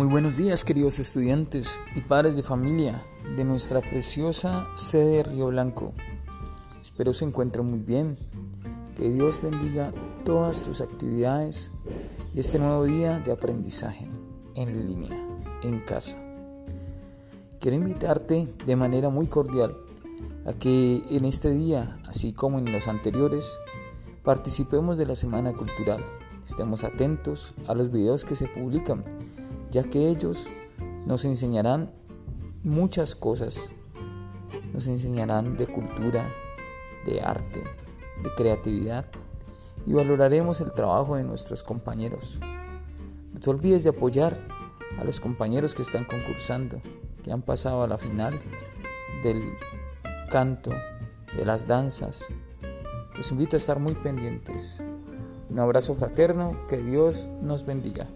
Muy buenos días queridos estudiantes y padres de familia de nuestra preciosa sede Río Blanco. Espero se encuentren muy bien. Que Dios bendiga todas tus actividades y este nuevo día de aprendizaje en línea, en casa. Quiero invitarte de manera muy cordial a que en este día, así como en los anteriores, participemos de la Semana Cultural. Estemos atentos a los videos que se publican ya que ellos nos enseñarán muchas cosas. Nos enseñarán de cultura, de arte, de creatividad y valoraremos el trabajo de nuestros compañeros. No te olvides de apoyar a los compañeros que están concursando, que han pasado a la final del canto, de las danzas. Los invito a estar muy pendientes. Un abrazo fraterno, que Dios nos bendiga.